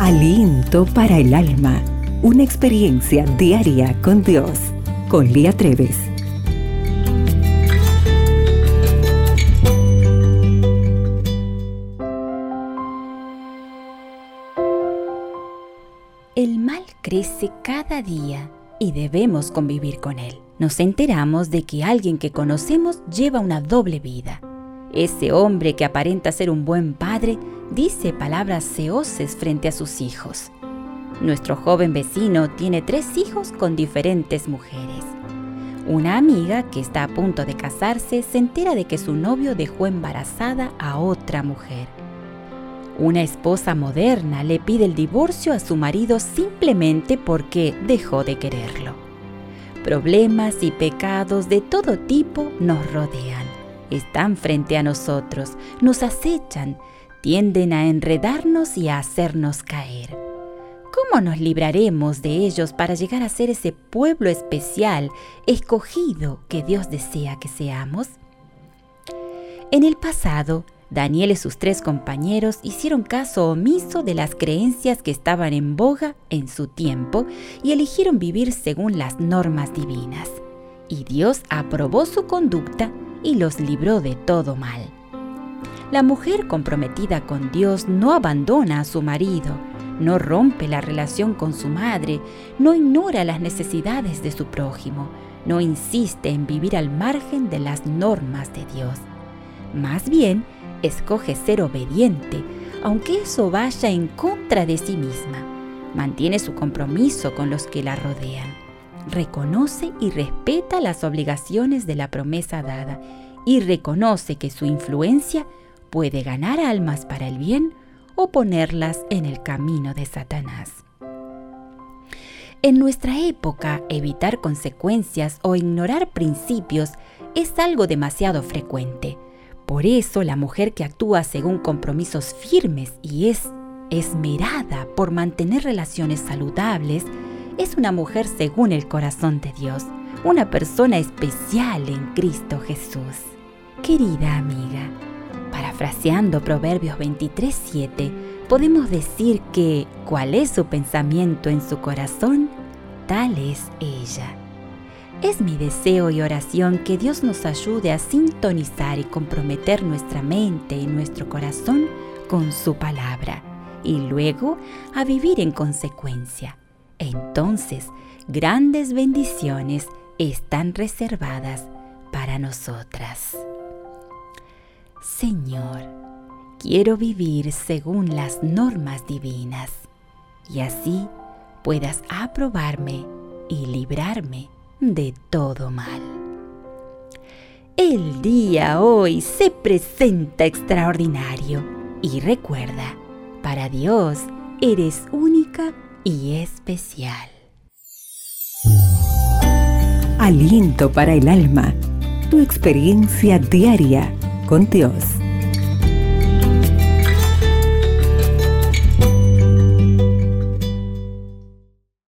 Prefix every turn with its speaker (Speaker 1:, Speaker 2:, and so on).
Speaker 1: Aliento para el alma. Una experiencia diaria con Dios. Con Lía Treves.
Speaker 2: El mal crece cada día y debemos convivir con él. Nos enteramos de que alguien que conocemos lleva una doble vida. Ese hombre que aparenta ser un buen padre dice palabras seoses frente a sus hijos. Nuestro joven vecino tiene tres hijos con diferentes mujeres. Una amiga que está a punto de casarse se entera de que su novio dejó embarazada a otra mujer. Una esposa moderna le pide el divorcio a su marido simplemente porque dejó de quererlo. Problemas y pecados de todo tipo nos rodean, están frente a nosotros, nos acechan, tienden a enredarnos y a hacernos caer. ¿Cómo nos libraremos de ellos para llegar a ser ese pueblo especial, escogido que Dios desea que seamos? En el pasado, Daniel y sus tres compañeros hicieron caso omiso de las creencias que estaban en boga en su tiempo y eligieron vivir según las normas divinas. Y Dios aprobó su conducta y los libró de todo mal. La mujer comprometida con Dios no abandona a su marido, no rompe la relación con su madre, no ignora las necesidades de su prójimo, no insiste en vivir al margen de las normas de Dios. Más bien, escoge ser obediente, aunque eso vaya en contra de sí misma. Mantiene su compromiso con los que la rodean. Reconoce y respeta las obligaciones de la promesa dada y reconoce que su influencia puede ganar almas para el bien o ponerlas en el camino de Satanás. En nuestra época, evitar consecuencias o ignorar principios es algo demasiado frecuente. Por eso la mujer que actúa según compromisos firmes y es esmerada por mantener relaciones saludables es una mujer según el corazón de Dios, una persona especial en Cristo Jesús. Querida amiga, Parafraseando Proverbios 23:7, podemos decir que cuál es su pensamiento en su corazón, tal es ella. Es mi deseo y oración que Dios nos ayude a sintonizar y comprometer nuestra mente y nuestro corazón con su palabra y luego a vivir en consecuencia. Entonces, grandes bendiciones están reservadas para nosotras. Señor, quiero vivir según las normas divinas y así puedas aprobarme y librarme de todo mal. El día hoy se presenta extraordinario y recuerda, para Dios eres única y especial.
Speaker 1: Aliento para el alma, tu experiencia diaria con Dios.